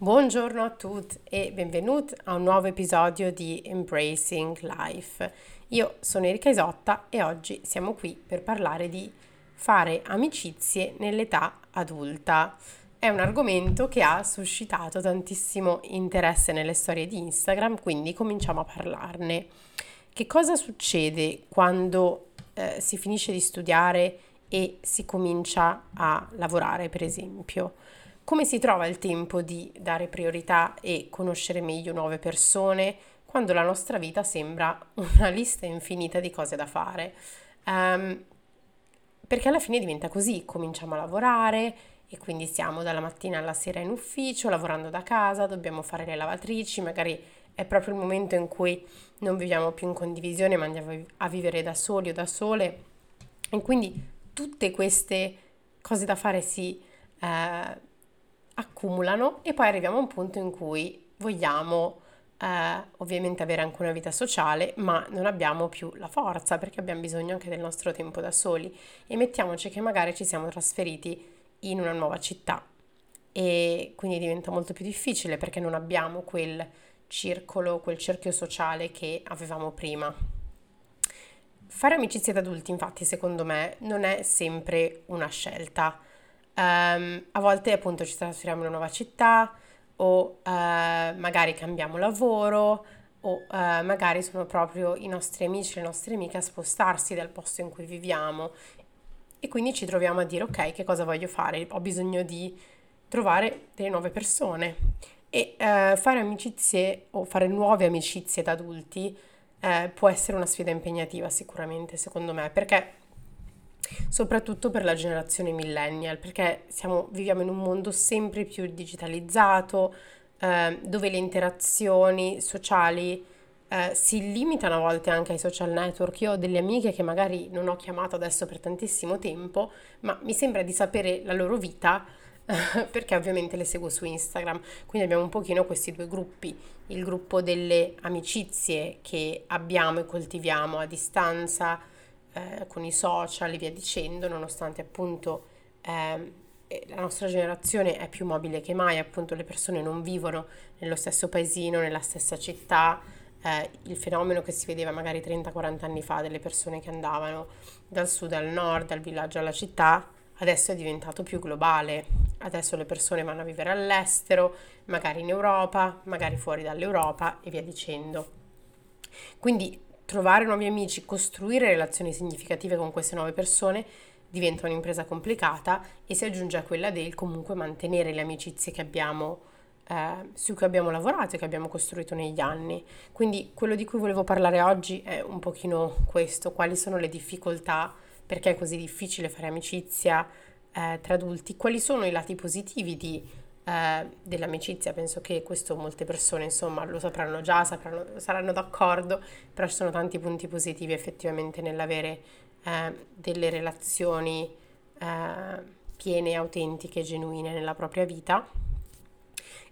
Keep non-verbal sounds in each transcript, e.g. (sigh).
Buongiorno a tutti e benvenuti a un nuovo episodio di Embracing Life. Io sono Erika Isotta e oggi siamo qui per parlare di fare amicizie nell'età adulta. È un argomento che ha suscitato tantissimo interesse nelle storie di Instagram, quindi cominciamo a parlarne. Che cosa succede quando eh, si finisce di studiare e si comincia a lavorare, per esempio? Come si trova il tempo di dare priorità e conoscere meglio nuove persone quando la nostra vita sembra una lista infinita di cose da fare. Um, perché alla fine diventa così, cominciamo a lavorare e quindi siamo dalla mattina alla sera in ufficio, lavorando da casa, dobbiamo fare le lavatrici, magari è proprio il momento in cui non viviamo più in condivisione, ma andiamo a vivere da soli o da sole. E quindi tutte queste cose da fare si eh, accumulano e poi arriviamo a un punto in cui vogliamo eh, ovviamente avere anche una vita sociale, ma non abbiamo più la forza perché abbiamo bisogno anche del nostro tempo da soli. E mettiamoci che magari ci siamo trasferiti in una nuova città. E quindi diventa molto più difficile perché non abbiamo quel circolo, quel cerchio sociale che avevamo prima. Fare amicizie da adulti, infatti, secondo me, non è sempre una scelta Um, a volte appunto ci trasferiamo in una nuova città o uh, magari cambiamo lavoro o uh, magari sono proprio i nostri amici, le nostre amiche a spostarsi dal posto in cui viviamo. E quindi ci troviamo a dire ok che cosa voglio fare, ho bisogno di trovare delle nuove persone. E uh, fare amicizie o fare nuove amicizie da adulti può essere una sfida impegnativa sicuramente secondo me perché soprattutto per la generazione millennial, perché siamo, viviamo in un mondo sempre più digitalizzato, eh, dove le interazioni sociali eh, si limitano a volte anche ai social network. Io ho delle amiche che magari non ho chiamato adesso per tantissimo tempo, ma mi sembra di sapere la loro vita (laughs) perché ovviamente le seguo su Instagram. Quindi abbiamo un pochino questi due gruppi, il gruppo delle amicizie che abbiamo e coltiviamo a distanza, eh, con i social e via dicendo, nonostante appunto eh, la nostra generazione è più mobile che mai, appunto le persone non vivono nello stesso paesino, nella stessa città, eh, il fenomeno che si vedeva magari 30-40 anni fa delle persone che andavano dal sud al nord, dal villaggio alla città, adesso è diventato più globale. Adesso le persone vanno a vivere all'estero, magari in Europa, magari fuori dall'Europa e via dicendo. Quindi trovare nuovi amici, costruire relazioni significative con queste nuove persone diventa un'impresa complicata e si aggiunge a quella del comunque mantenere le amicizie che abbiamo, eh, su cui abbiamo lavorato e che abbiamo costruito negli anni. Quindi quello di cui volevo parlare oggi è un pochino questo, quali sono le difficoltà, perché è così difficile fare amicizia eh, tra adulti, quali sono i lati positivi di eh, dell'amicizia, penso che questo molte persone insomma lo sapranno già, sapranno, saranno d'accordo, però ci sono tanti punti positivi effettivamente nell'avere eh, delle relazioni eh, piene, autentiche, genuine nella propria vita.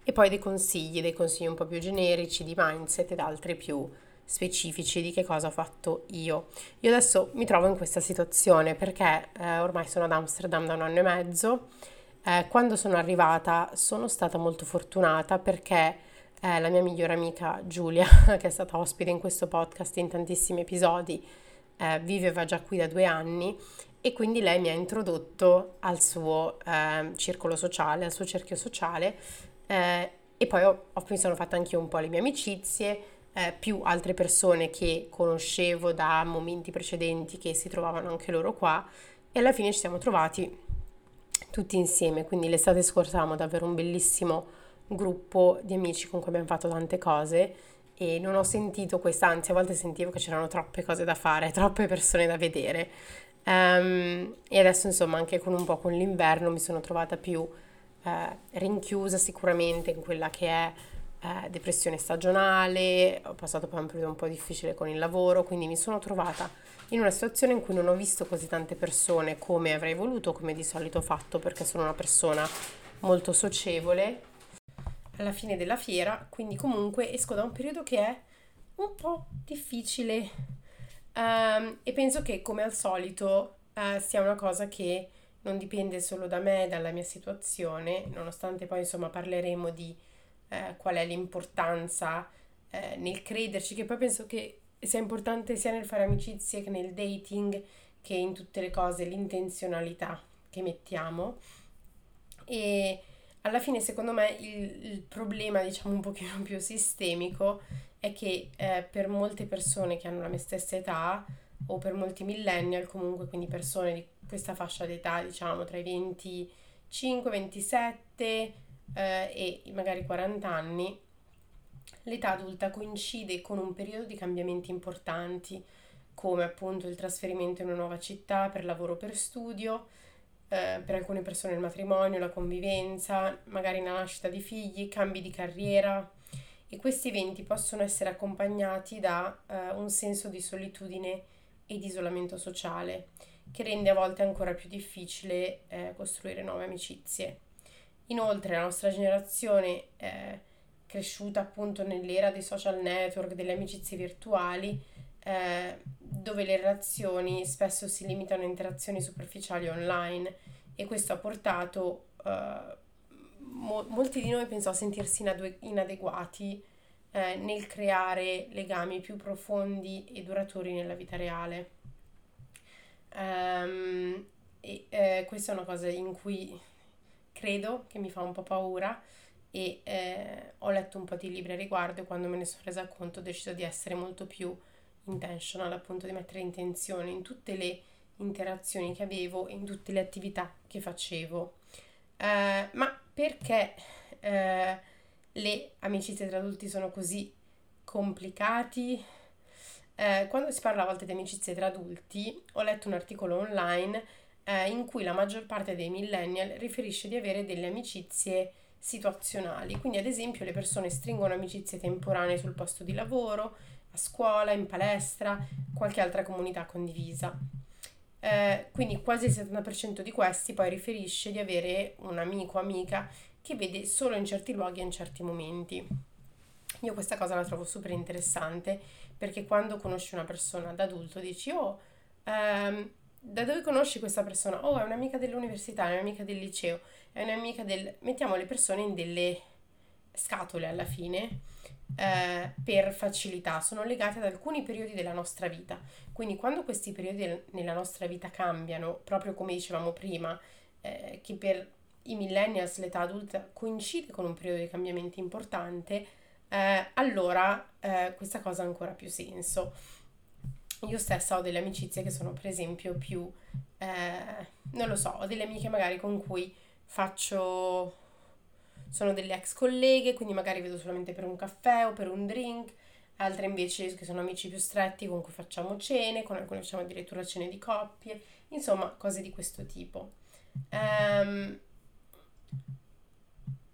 E poi dei consigli, dei consigli un po' più generici di mindset ed altri più specifici di che cosa ho fatto io. Io adesso mi trovo in questa situazione perché eh, ormai sono ad Amsterdam da un anno e mezzo eh, quando sono arrivata sono stata molto fortunata perché eh, la mia migliore amica Giulia, (laughs) che è stata ospite in questo podcast in tantissimi episodi, eh, viveva già qui da due anni e quindi lei mi ha introdotto al suo eh, circolo sociale, al suo cerchio sociale eh, e poi ho, ho, mi sono fatta anche un po' le mie amicizie, eh, più altre persone che conoscevo da momenti precedenti che si trovavano anche loro qua e alla fine ci siamo trovati tutti insieme, quindi l'estate scorsa avevamo davvero un bellissimo gruppo di amici con cui abbiamo fatto tante cose e non ho sentito questa, anzi a volte sentivo che c'erano troppe cose da fare, (laughs) troppe persone da vedere. Um, e adesso insomma anche con un po' con l'inverno mi sono trovata più uh, rinchiusa sicuramente in quella che è uh, depressione stagionale, ho passato poi un periodo un po' difficile con il lavoro, quindi mi sono trovata in una situazione in cui non ho visto così tante persone come avrei voluto, come di solito ho fatto, perché sono una persona molto socievole alla fine della fiera, quindi comunque esco da un periodo che è un po' difficile. Um, e penso che come al solito uh, sia una cosa che non dipende solo da me, dalla mia situazione, nonostante poi insomma parleremo di eh, qual è l'importanza eh, nel crederci, che poi penso che sia importante sia nel fare amicizie che nel dating, che in tutte le cose, l'intenzionalità che mettiamo. E alla fine, secondo me, il, il problema, diciamo, un pochino (laughs) più sistemico è che eh, per molte persone che hanno la mia stessa età, o per molti millennial comunque, quindi persone di questa fascia d'età, diciamo, tra i 25, 27 eh, e magari 40 anni, l'età adulta coincide con un periodo di cambiamenti importanti, come appunto il trasferimento in una nuova città per lavoro o per studio, eh, per alcune persone il matrimonio, la convivenza, magari la nascita di figli, cambi di carriera e questi eventi possono essere accompagnati da eh, un senso di solitudine e di isolamento sociale che rende a volte ancora più difficile eh, costruire nuove amicizie. Inoltre la nostra generazione eh, cresciuta appunto nell'era dei social network, delle amicizie virtuali, eh, dove le relazioni spesso si limitano a interazioni superficiali online e questo ha portato eh, mo- molti di noi penso a sentirsi inadue- inadeguati eh, nel creare legami più profondi e duraturi nella vita reale. Um, e eh, questa è una cosa in cui credo che mi fa un po' paura e eh, ho letto un po' di libri a riguardo e quando me ne sono resa conto ho deciso di essere molto più intentional, appunto di mettere intenzione in tutte le interazioni che avevo e in tutte le attività che facevo. Eh, ma perché eh, le amicizie tra adulti sono così complicati? Eh, quando si parla a volte di amicizie tra adulti, ho letto un articolo online eh, in cui la maggior parte dei millennial riferisce di avere delle amicizie situazionali. Quindi, ad esempio, le persone stringono amicizie temporanee sul posto di lavoro, a scuola, in palestra, qualche altra comunità condivisa. Eh, quindi quasi il 70% di questi poi riferisce di avere un amico o amica che vede solo in certi luoghi e in certi momenti. Io questa cosa la trovo super interessante perché quando conosci una persona da adulto dici oh, ehm, da dove conosci questa persona? Oh, è un'amica dell'università, è un'amica del liceo, è un'amica del... Mettiamo le persone in delle scatole alla fine eh, per facilità, sono legate ad alcuni periodi della nostra vita. Quindi quando questi periodi nella nostra vita cambiano, proprio come dicevamo prima, eh, che per i millennials l'età adulta coincide con un periodo di cambiamenti importante, eh, allora eh, questa cosa ha ancora più senso. Io stessa ho delle amicizie che sono per esempio più, eh, non lo so, ho delle amiche magari con cui faccio, sono delle ex colleghe, quindi magari vedo solamente per un caffè o per un drink, altre invece che sono amici più stretti con cui facciamo cene, con alcune facciamo addirittura cene di coppie, insomma cose di questo tipo. Um,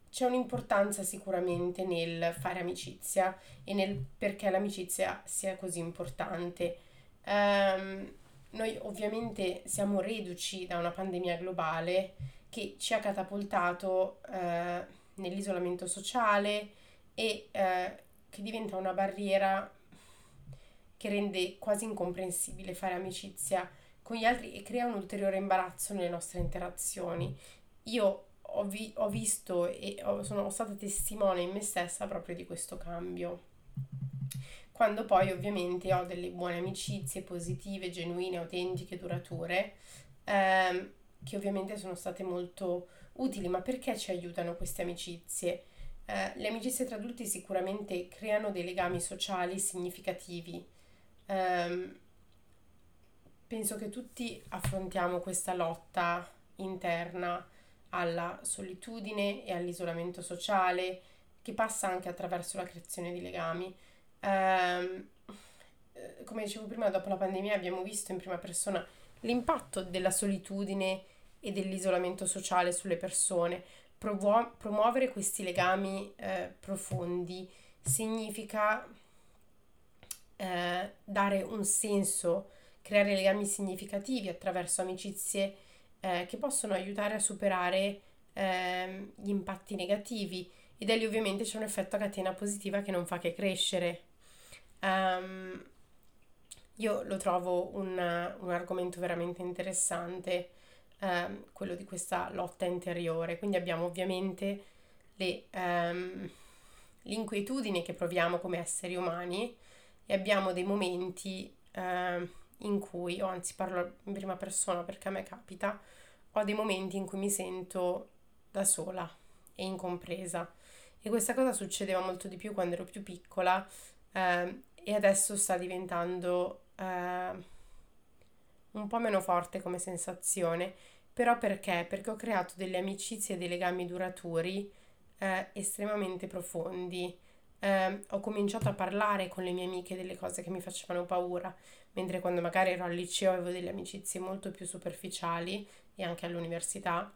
c'è un'importanza sicuramente nel fare amicizia e nel perché l'amicizia sia così importante. Um, noi ovviamente siamo reduci da una pandemia globale che ci ha catapultato uh, nell'isolamento sociale e uh, che diventa una barriera che rende quasi incomprensibile fare amicizia con gli altri e crea un ulteriore imbarazzo nelle nostre interazioni. Io ho, vi- ho visto e ho, sono stata testimone in me stessa proprio di questo cambio quando poi ovviamente ho delle buone amicizie positive, genuine, autentiche, durature, ehm, che ovviamente sono state molto utili, ma perché ci aiutano queste amicizie? Eh, le amicizie tra adulti sicuramente creano dei legami sociali significativi. Eh, penso che tutti affrontiamo questa lotta interna alla solitudine e all'isolamento sociale che passa anche attraverso la creazione di legami. Ehm, eh, come dicevo prima, dopo la pandemia abbiamo visto in prima persona l'impatto della solitudine e dell'isolamento sociale sulle persone. Provo- promuovere questi legami eh, profondi significa eh, dare un senso, creare legami significativi attraverso amicizie eh, che possono aiutare a superare ehm, gli impatti negativi e da lì ovviamente c'è un effetto a catena positiva che non fa che crescere. Um, io lo trovo un, un argomento veramente interessante, um, quello di questa lotta interiore. Quindi abbiamo ovviamente le, um, l'inquietudine che proviamo come esseri umani e abbiamo dei momenti eh, in cui, o anzi parlo in prima persona perché a me capita, ho dei momenti in cui mi sento da sola e incompresa. E questa cosa succedeva molto di più quando ero più piccola eh, e adesso sta diventando eh, un po' meno forte come sensazione. Però perché? Perché ho creato delle amicizie e dei legami duraturi eh, estremamente profondi. Eh, ho cominciato a parlare con le mie amiche delle cose che mi facevano paura, mentre quando magari ero al liceo avevo delle amicizie molto più superficiali e anche all'università.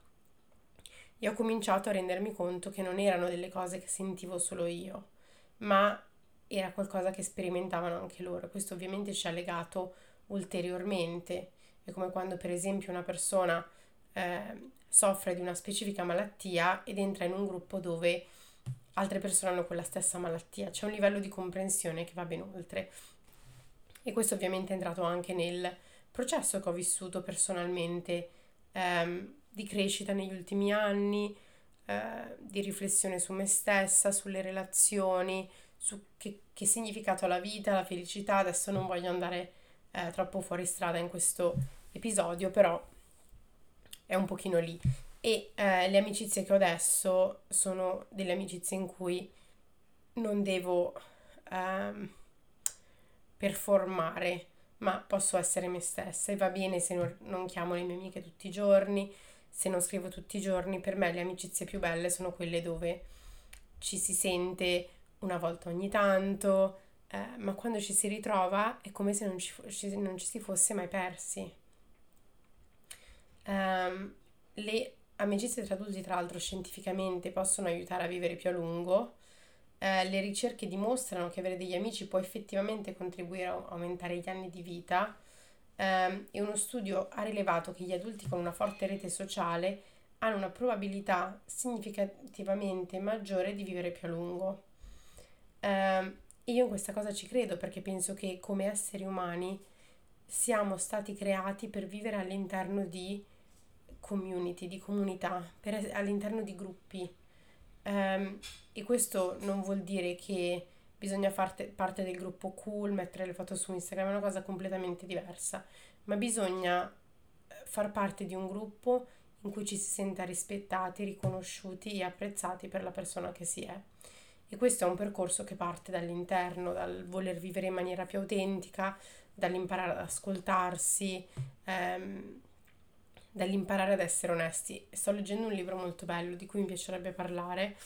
E ho cominciato a rendermi conto che non erano delle cose che sentivo solo io, ma era qualcosa che sperimentavano anche loro. Questo ovviamente ci ha legato ulteriormente. È come quando per esempio una persona eh, soffre di una specifica malattia ed entra in un gruppo dove altre persone hanno quella stessa malattia. C'è un livello di comprensione che va ben oltre. E questo ovviamente è entrato anche nel processo che ho vissuto personalmente ehm, di crescita negli ultimi anni, eh, di riflessione su me stessa, sulle relazioni, su che, che significato ha la vita, la felicità. Adesso non voglio andare eh, troppo fuori strada in questo episodio, però è un pochino lì. E eh, le amicizie che ho adesso sono delle amicizie in cui non devo ehm, performare, ma posso essere me stessa e va bene se non, non chiamo le mie amiche tutti i giorni, se non scrivo tutti i giorni. Per me le amicizie più belle sono quelle dove ci si sente una volta ogni tanto, eh, ma quando ci si ritrova è come se non ci, non ci si fosse mai persi. Um, le amicizie tra adulti, tra l'altro, scientificamente possono aiutare a vivere più a lungo. Eh, le ricerche dimostrano che avere degli amici può effettivamente contribuire a aumentare gli anni di vita eh, e uno studio ha rilevato che gli adulti con una forte rete sociale hanno una probabilità significativamente maggiore di vivere più a lungo. Eh, io in questa cosa ci credo perché penso che come esseri umani siamo stati creati per vivere all'interno di community, di comunità, per, all'interno di gruppi. Um, e questo non vuol dire che bisogna fare parte del gruppo cool, mettere le foto su Instagram, è una cosa completamente diversa, ma bisogna eh, far parte di un gruppo in cui ci si senta rispettati, riconosciuti e apprezzati per la persona che si è. E questo è un percorso che parte dall'interno, dal voler vivere in maniera più autentica, dall'imparare ad ascoltarsi, ehm, dall'imparare ad essere onesti. Sto leggendo un libro molto bello di cui mi piacerebbe parlare,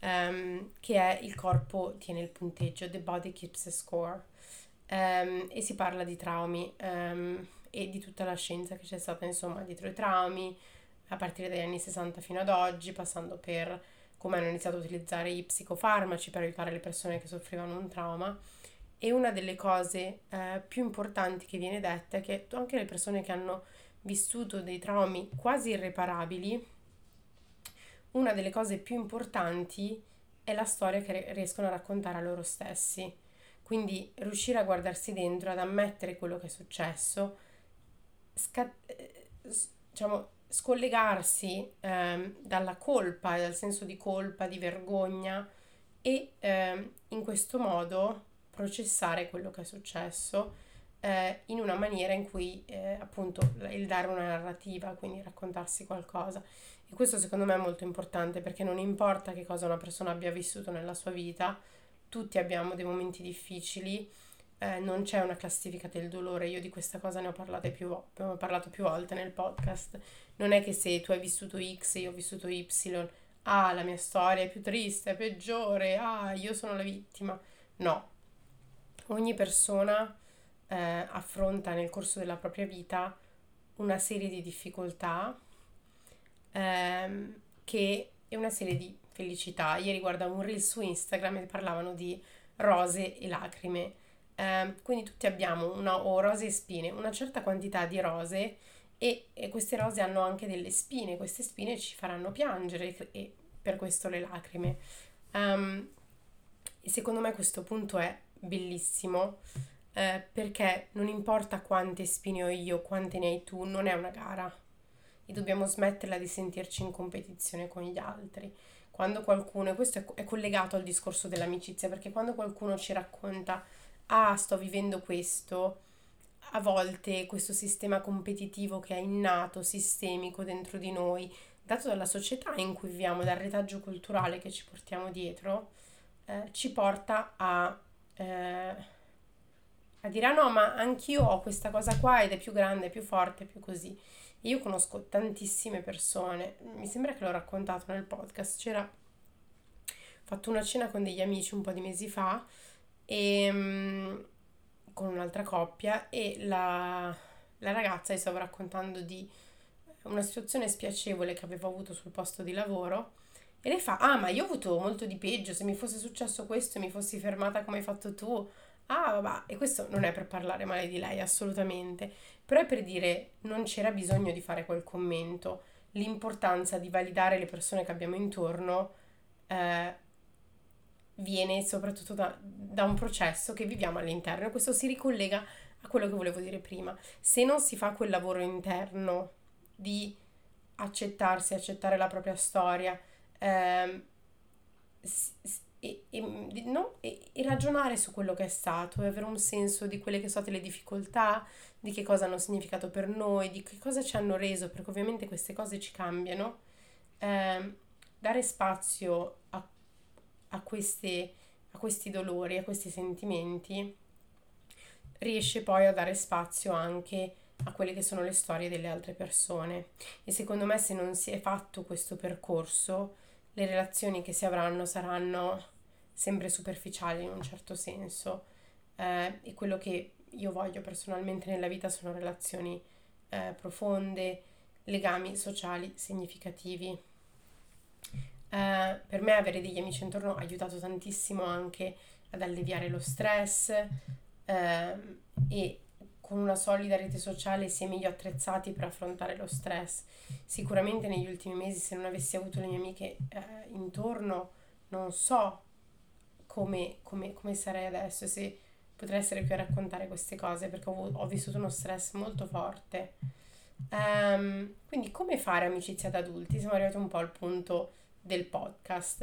um, che è Il corpo tiene il punteggio, The Body Keeps a Score. Um, e si parla di traumi um, e di tutta la scienza che c'è stata insomma dietro i traumi, a partire dagli anni 60 fino ad oggi, passando per come hanno iniziato a utilizzare i psicofarmaci per aiutare le persone che soffrivano un trauma. E una delle cose eh, più importanti che viene detta è che anche le persone che hanno vissuto dei traumi quasi irreparabili, una delle cose più importanti è la storia che riescono a raccontare a loro stessi. Quindi riuscire a guardarsi dentro, ad ammettere quello che è successo, sca- eh, diciamo, scollegarsi eh, dalla colpa dal senso di colpa, di vergogna e eh, in questo modo processare quello che è successo eh, in una maniera in cui eh, appunto il dare una narrativa, quindi raccontarsi qualcosa. E questo secondo me è molto importante perché non importa che cosa una persona abbia vissuto nella sua vita, tutti abbiamo dei momenti difficili, eh, non c'è una classifica del dolore, io di questa cosa ne ho più, ho parlato più volte nel podcast, non è che se tu hai vissuto X e io ho vissuto Y, ah la mia storia è più triste, è peggiore, ah io sono la vittima, no, ogni persona eh, affronta nel corso della propria vita una serie di difficoltà ehm, che è una serie di felicità. Ieri guardavo un reel su Instagram e parlavano di rose e lacrime. Eh, quindi tutti abbiamo una, o rose e spine, una certa quantità di rose e, e, queste rose hanno anche delle spine, queste spine ci faranno piangere e per questo le lacrime. Um, secondo me questo punto è bellissimo eh, perché non importa quante spine ho io, quante ne hai tu, non è una gara e dobbiamo smetterla di sentirci in competizione con gli altri. quando qualcuno, e questo è, è collegato al discorso dell'amicizia, perché quando qualcuno ci racconta, ah, sto vivendo questo, a volte questo sistema competitivo che è innato, sistemico dentro di noi, dato dalla società in cui viviamo, dal retaggio culturale che ci portiamo dietro, eh, ci porta a, eh, a dire ah no, ma anch'io ho questa cosa qua ed è più grande, più forte, più così. Io conosco tantissime persone, mi sembra che l'ho raccontato nel podcast, c'era fatto una cena con degli amici un po' di mesi fa e um, con un'altra coppia e la, la ragazza gli stavo raccontando di una situazione spiacevole che avevo avuto sul posto di lavoro e lei fa, ah ma io ho avuto molto di peggio, se mi fosse successo questo e mi fossi fermata come hai fatto tu, ah vabbè, e questo non è per parlare male di lei assolutamente, però è per dire non c'era bisogno di fare quel commento, l'importanza di validare le persone che abbiamo intorno eh, viene soprattutto da, da un processo che viviamo all'interno e questo si ricollega a quello che volevo dire prima. Se non si fa quel lavoro interno di accettarsi, accettare la propria storia ehm, e, e, no, e, e, ragionare su quello che è stato e avere un senso di quelle che sono state le difficoltà, di che cosa hanno significato per noi, di che cosa ci hanno reso, perché ovviamente queste cose ci cambiano, ehm, dare spazio a, a, queste, a questi dolori, a questi sentimenti, riesce poi a dare spazio anche a quelle che sono le storie delle altre persone. E secondo me se non si è fatto questo percorso, le relazioni che si avranno saranno sempre superficiali in un certo senso. Eh, e quello che io voglio personalmente nella vita sono relazioni eh, profonde, legami sociali significativi. Eh, per me avere degli amici intorno ha aiutato tantissimo anche ad alleviare lo stress ehm, e con una solida rete sociale si è meglio attrezzati per affrontare lo stress. Sicuramente negli ultimi mesi se non avessi avuto le mie amiche eh, intorno non so come, come, come, sarei adesso, se potrei essere qui a raccontare queste cose perché ho, ho vissuto uno stress molto forte. Um, quindi come fare amicizia da adulti? Siamo arrivati un po' al punto del podcast.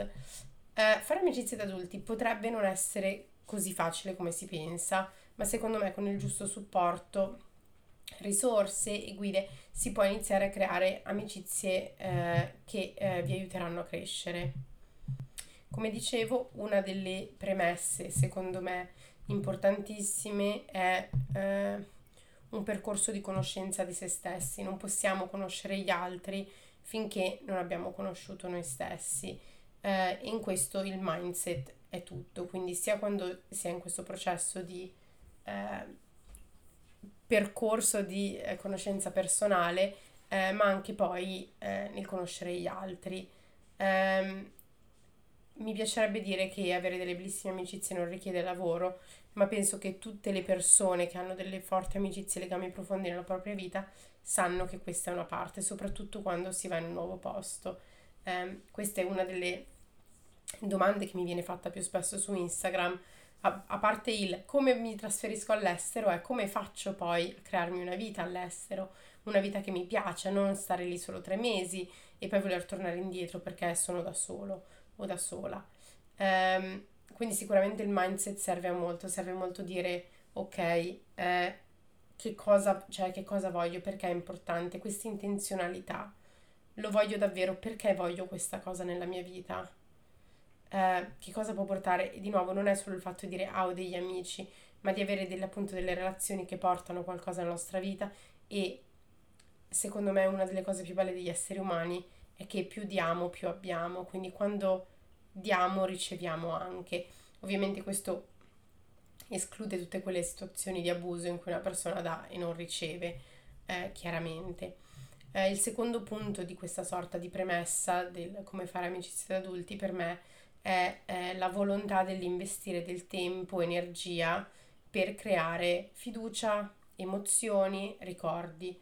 Uh, fare amicizia da adulti potrebbe non essere così facile come si pensa ma secondo me con il giusto supporto, risorse e guide si può iniziare a creare amicizie eh, che eh, vi aiuteranno a crescere. Come dicevo, una delle premesse, secondo me, importantissime è eh, un percorso di conoscenza di se stessi. Non possiamo conoscere gli altri finché non abbiamo conosciuto noi stessi. Eh, in questo il mindset è tutto, quindi sia quando si è in questo processo di eh, percorso di eh, conoscenza personale, eh, ma anche poi eh, nel conoscere gli altri. Mi piacerebbe dire che avere delle bellissime amicizie non richiede lavoro, ma penso che tutte le persone che hanno delle forti amicizie e legami profondi nella propria vita sanno che questa è una parte, soprattutto quando si va in un nuovo posto. Eh, questa è una delle domande che mi viene fatta più spesso su Instagram. A, a, parte il come mi trasferisco all'estero, è come faccio poi a crearmi una vita all'estero, una vita che mi piace, non stare lì solo tre mesi e poi voler tornare indietro perché sono da solo o da sola. Um, quindi sicuramente il mindset serve a molto, serve molto dire ok, eh, che, cosa, cioè, che cosa voglio, perché è importante, questa intenzionalità. Lo voglio davvero perché voglio questa cosa nella mia vita eh, che cosa può portare? Di nuovo, non è solo il fatto di dire ah, ho degli amici, ma di avere delle, appunto delle relazioni che portano qualcosa nella nostra vita e secondo me una delle cose più belle degli esseri umani è che più diamo più abbiamo, quindi quando diamo riceviamo anche. Ovviamente questo esclude tutte quelle situazioni di abuso in cui una persona dà e non riceve, eh, chiaramente. Eh, il secondo punto di questa sorta di premessa del come fare amicizia da adulti per me è, è la volontà dell'investire del tempo, energia per creare fiducia, emozioni, ricordi.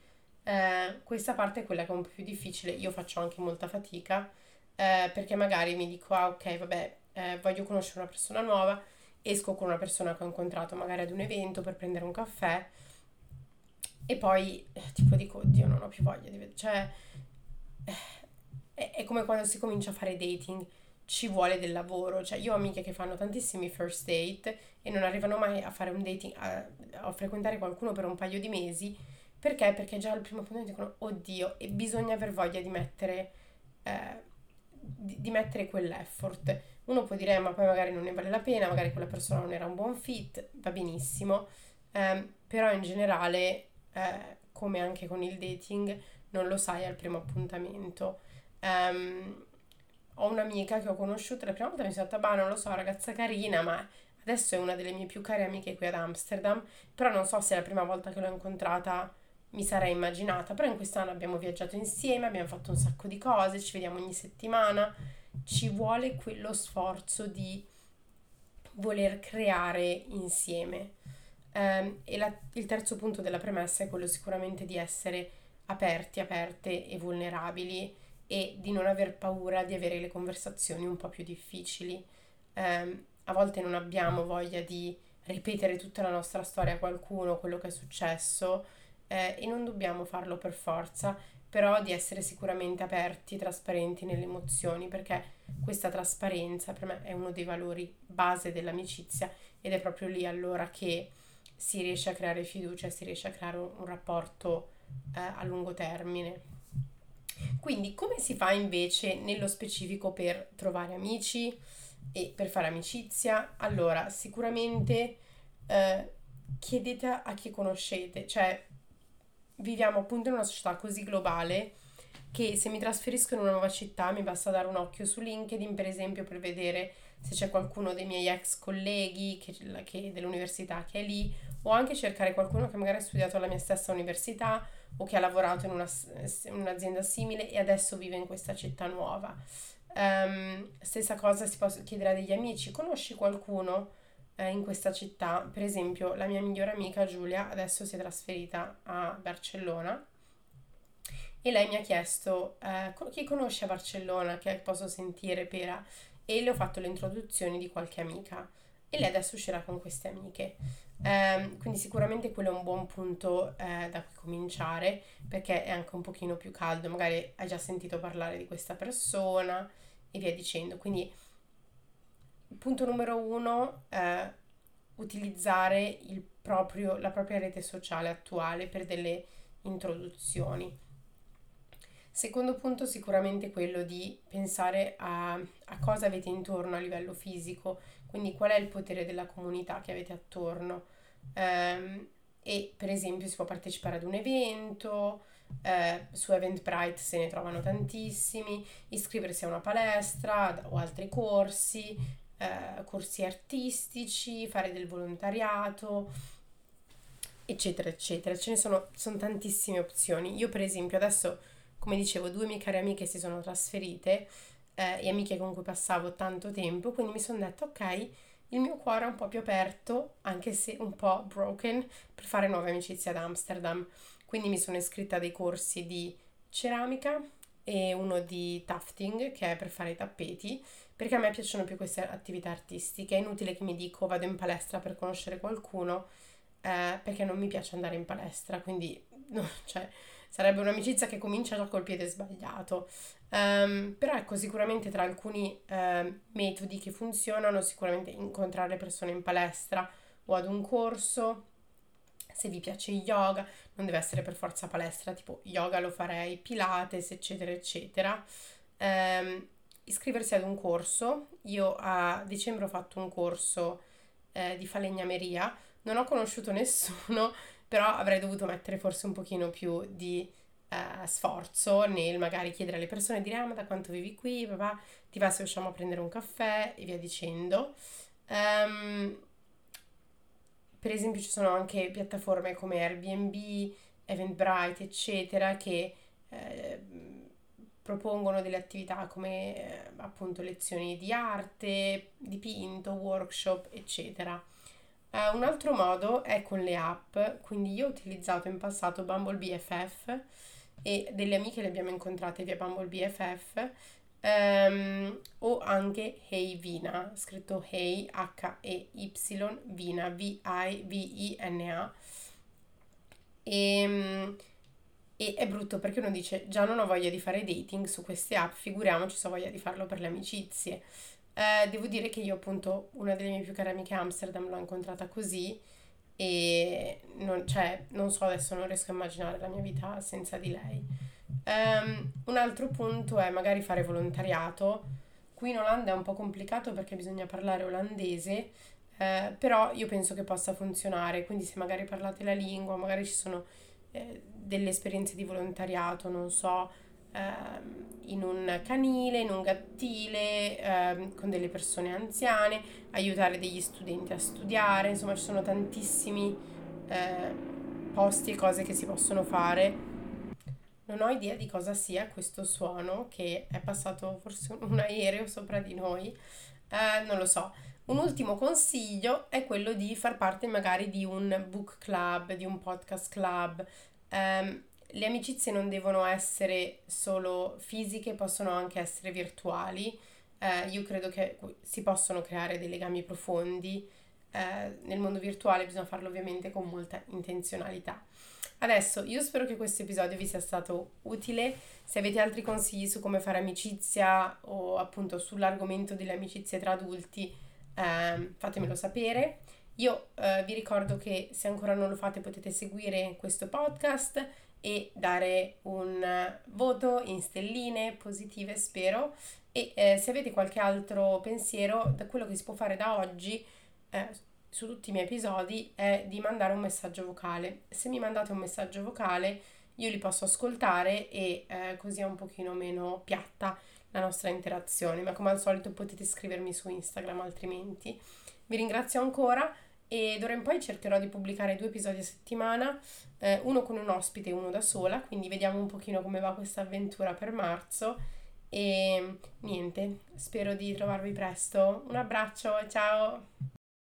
Eh, questa parte è quella che è un po' più difficile, io faccio anche molta fatica eh, perché magari mi dico, ah ok, vabbè, eh, voglio conoscere una persona nuova, esco con una persona che ho incontrato magari ad un evento per prendere un caffè e poi eh, tipo dico, oddio, non ho più voglia di vedere, cioè eh, è, è come quando si comincia a fare dating ci vuole del lavoro. Cioè, io ho amiche che fanno tantissimi first date e non arrivano mai a fare un dating, a, a frequentare qualcuno per un paio di mesi. Perché? Perché già al primo punto dicono, oddio, e bisogna aver voglia di mettere, eh, di, di, mettere quell'effort. Uno può dire, eh, ma poi magari non ne vale la pena, magari quella persona non era un buon fit, va benissimo. Eh, però in generale, eh, come anche con il dating, non lo sai al primo appuntamento. Um, ho un'amica che ho conosciuto la prima volta mi sono detta, bah, non lo so, ragazza carina, ma adesso è una delle mie più care amiche qui ad Amsterdam, però non so se la prima volta che l'ho incontrata mi sarei immaginata, però in quest'anno abbiamo viaggiato insieme, abbiamo fatto un sacco di cose, ci vediamo ogni settimana, ci vuole quello sforzo di voler creare insieme. Um, e la, il terzo punto della premessa è quello sicuramente di essere aperti, aperte e vulnerabili e di non aver paura di avere le conversazioni un po' più difficili. Um, a volte non abbiamo voglia di ripetere tutta la nostra storia a qualcuno, quello che è successo, eh, e non dobbiamo farlo per forza, però di essere sicuramente aperti, trasparenti nelle emozioni, perché questa trasparenza per me è uno dei valori base dell'amicizia ed è proprio lì allora che si riesce a creare fiducia, si riesce a creare un rapporto eh, a lungo termine. Quindi come si fa invece nello specifico per trovare amici e per fare amicizia? Allora, sicuramente eh, chiedete a chi conoscete, cioè viviamo appunto in una società così globale che se mi trasferisco in una nuova città mi basta dare un occhio su LinkedIn per esempio per vedere se c'è qualcuno dei miei ex colleghi che, che dell'università che è lì o anche cercare qualcuno che magari ha studiato alla mia stessa università o che ha lavorato in, una, in un'azienda simile e adesso vive in questa città nuova. Um, stessa cosa si può chiedere a degli amici, conosci qualcuno eh, in questa città? Per esempio, la mia migliore amica Giulia adesso si è trasferita a Barcellona e lei mi ha chiesto eh, chi conosce Barcellona che posso sentire per e le ho fatto le introduzioni di qualche amica e lei adesso uscirà con queste amiche. Um, quindi sicuramente quello è un buon punto eh, da cui cominciare perché è anche un pochino più caldo, magari hai già sentito parlare di questa persona e via dicendo. Quindi punto numero uno, eh, utilizzare il proprio, la propria rete sociale attuale per delle introduzioni. Secondo punto sicuramente quello di pensare a, a cosa avete intorno a livello fisico, quindi qual è il potere della comunità che avete attorno. Um, e per esempio si può partecipare ad un evento, eh, su Eventbrite se ne trovano tantissimi, iscriversi a una palestra o altri corsi, eh, corsi artistici, fare del volontariato, eccetera, eccetera. Ce ne sono, sono tantissime opzioni. Io per esempio adesso come dicevo, due mie care amiche si sono trasferite eh, e amiche con cui passavo tanto tempo, quindi mi sono detta ok, il mio cuore è un po' più aperto, anche se un po' broken, per fare nuove amicizie ad Amsterdam. Quindi mi sono iscritta a dei corsi di ceramica e uno di tufting, che è per fare i tappeti, perché a me piacciono più queste attività artistiche. È inutile che mi dico vado in palestra per conoscere qualcuno, eh, perché non mi piace andare in palestra, quindi (laughs) no, cioè sarebbe un'amicizia che comincia già col piede sbagliato. Um, però ecco, sicuramente tra alcuni uh, metodi che funzionano, sicuramente incontrare persone in palestra o ad un corso, se vi piace yoga, non deve essere per forza palestra, tipo yoga lo farei, pilates, eccetera, eccetera. Um, iscriversi ad un corso. Io a dicembre ho fatto un corso eh, di falegnameria, non ho conosciuto (laughs) nessuno, però avrei dovuto mettere forse un pochino più di eh, sforzo nel magari chiedere alle persone, dire ah ma da quanto vivi qui, papà, ti va se usciamo a prendere un caffè e via dicendo. Um, per esempio ci sono anche piattaforme come Airbnb, Eventbrite, eccetera, che eh, propongono delle attività come eh, appunto lezioni di arte, dipinto, workshop, eccetera. Uh, un altro modo è con le app, quindi io ho utilizzato in passato Bumble BFF e delle amiche le abbiamo incontrate via Bumble BFF ehm, o anche Hey Vina, scritto Hey H-E-Y Vina V-I-V-I-N-A. E um, E è brutto perché uno dice già non ho voglia di fare dating su queste app, figuriamoci se ho voglia di farlo per le amicizie. Eh, devo dire che io appunto una delle mie più care amiche a Amsterdam l'ho incontrata così e non, cioè, non so adesso non riesco a immaginare la mia vita senza di lei. Um, un altro punto è magari fare volontariato. Qui in Olanda è un po' complicato perché bisogna parlare olandese, eh, però io penso che possa funzionare, quindi se magari parlate la lingua, magari ci sono eh, delle esperienze di volontariato, non so, ehm, in un canile, in un gattile, ehm, con delle persone anziane, aiutare degli studenti a studiare, insomma ci sono tantissimi eh, posti e cose che si possono fare. Non ho idea di cosa sia questo suono che è passato forse un aereo sopra di noi, eh, non lo so. Un ultimo consiglio è quello di far parte magari di un book club, di un podcast club. Um, le amicizie non devono essere solo fisiche, possono anche essere virtuali. Uh, io credo che si possono creare dei legami profondi. Uh, nel mondo virtuale bisogna farlo ovviamente con molta intenzionalità. Adesso io spero che questo episodio vi sia stato utile. Se avete altri consigli su come fare amicizia o appunto sull'argomento delle amicizie tra adulti, eh, fatemelo sapere. Io eh, vi ricordo che se ancora non lo fate potete seguire questo podcast e dare un voto in stelline positive, spero. E eh, se avete qualche altro pensiero, da quello che si può fare da oggi eh, su tutti i miei episodi è di mandare un messaggio vocale. Se mi mandate un messaggio vocale, io li posso ascoltare e eh, così è un pochino meno piatta la nostra interazione, ma come al solito potete scrivermi su Instagram altrimenti. Vi ringrazio ancora e d'ora in poi cercherò di pubblicare due episodi a settimana, eh, uno con un ospite e uno da sola, quindi vediamo un pochino come va questa avventura per marzo e niente, spero di trovarvi presto. Un abbraccio, ciao!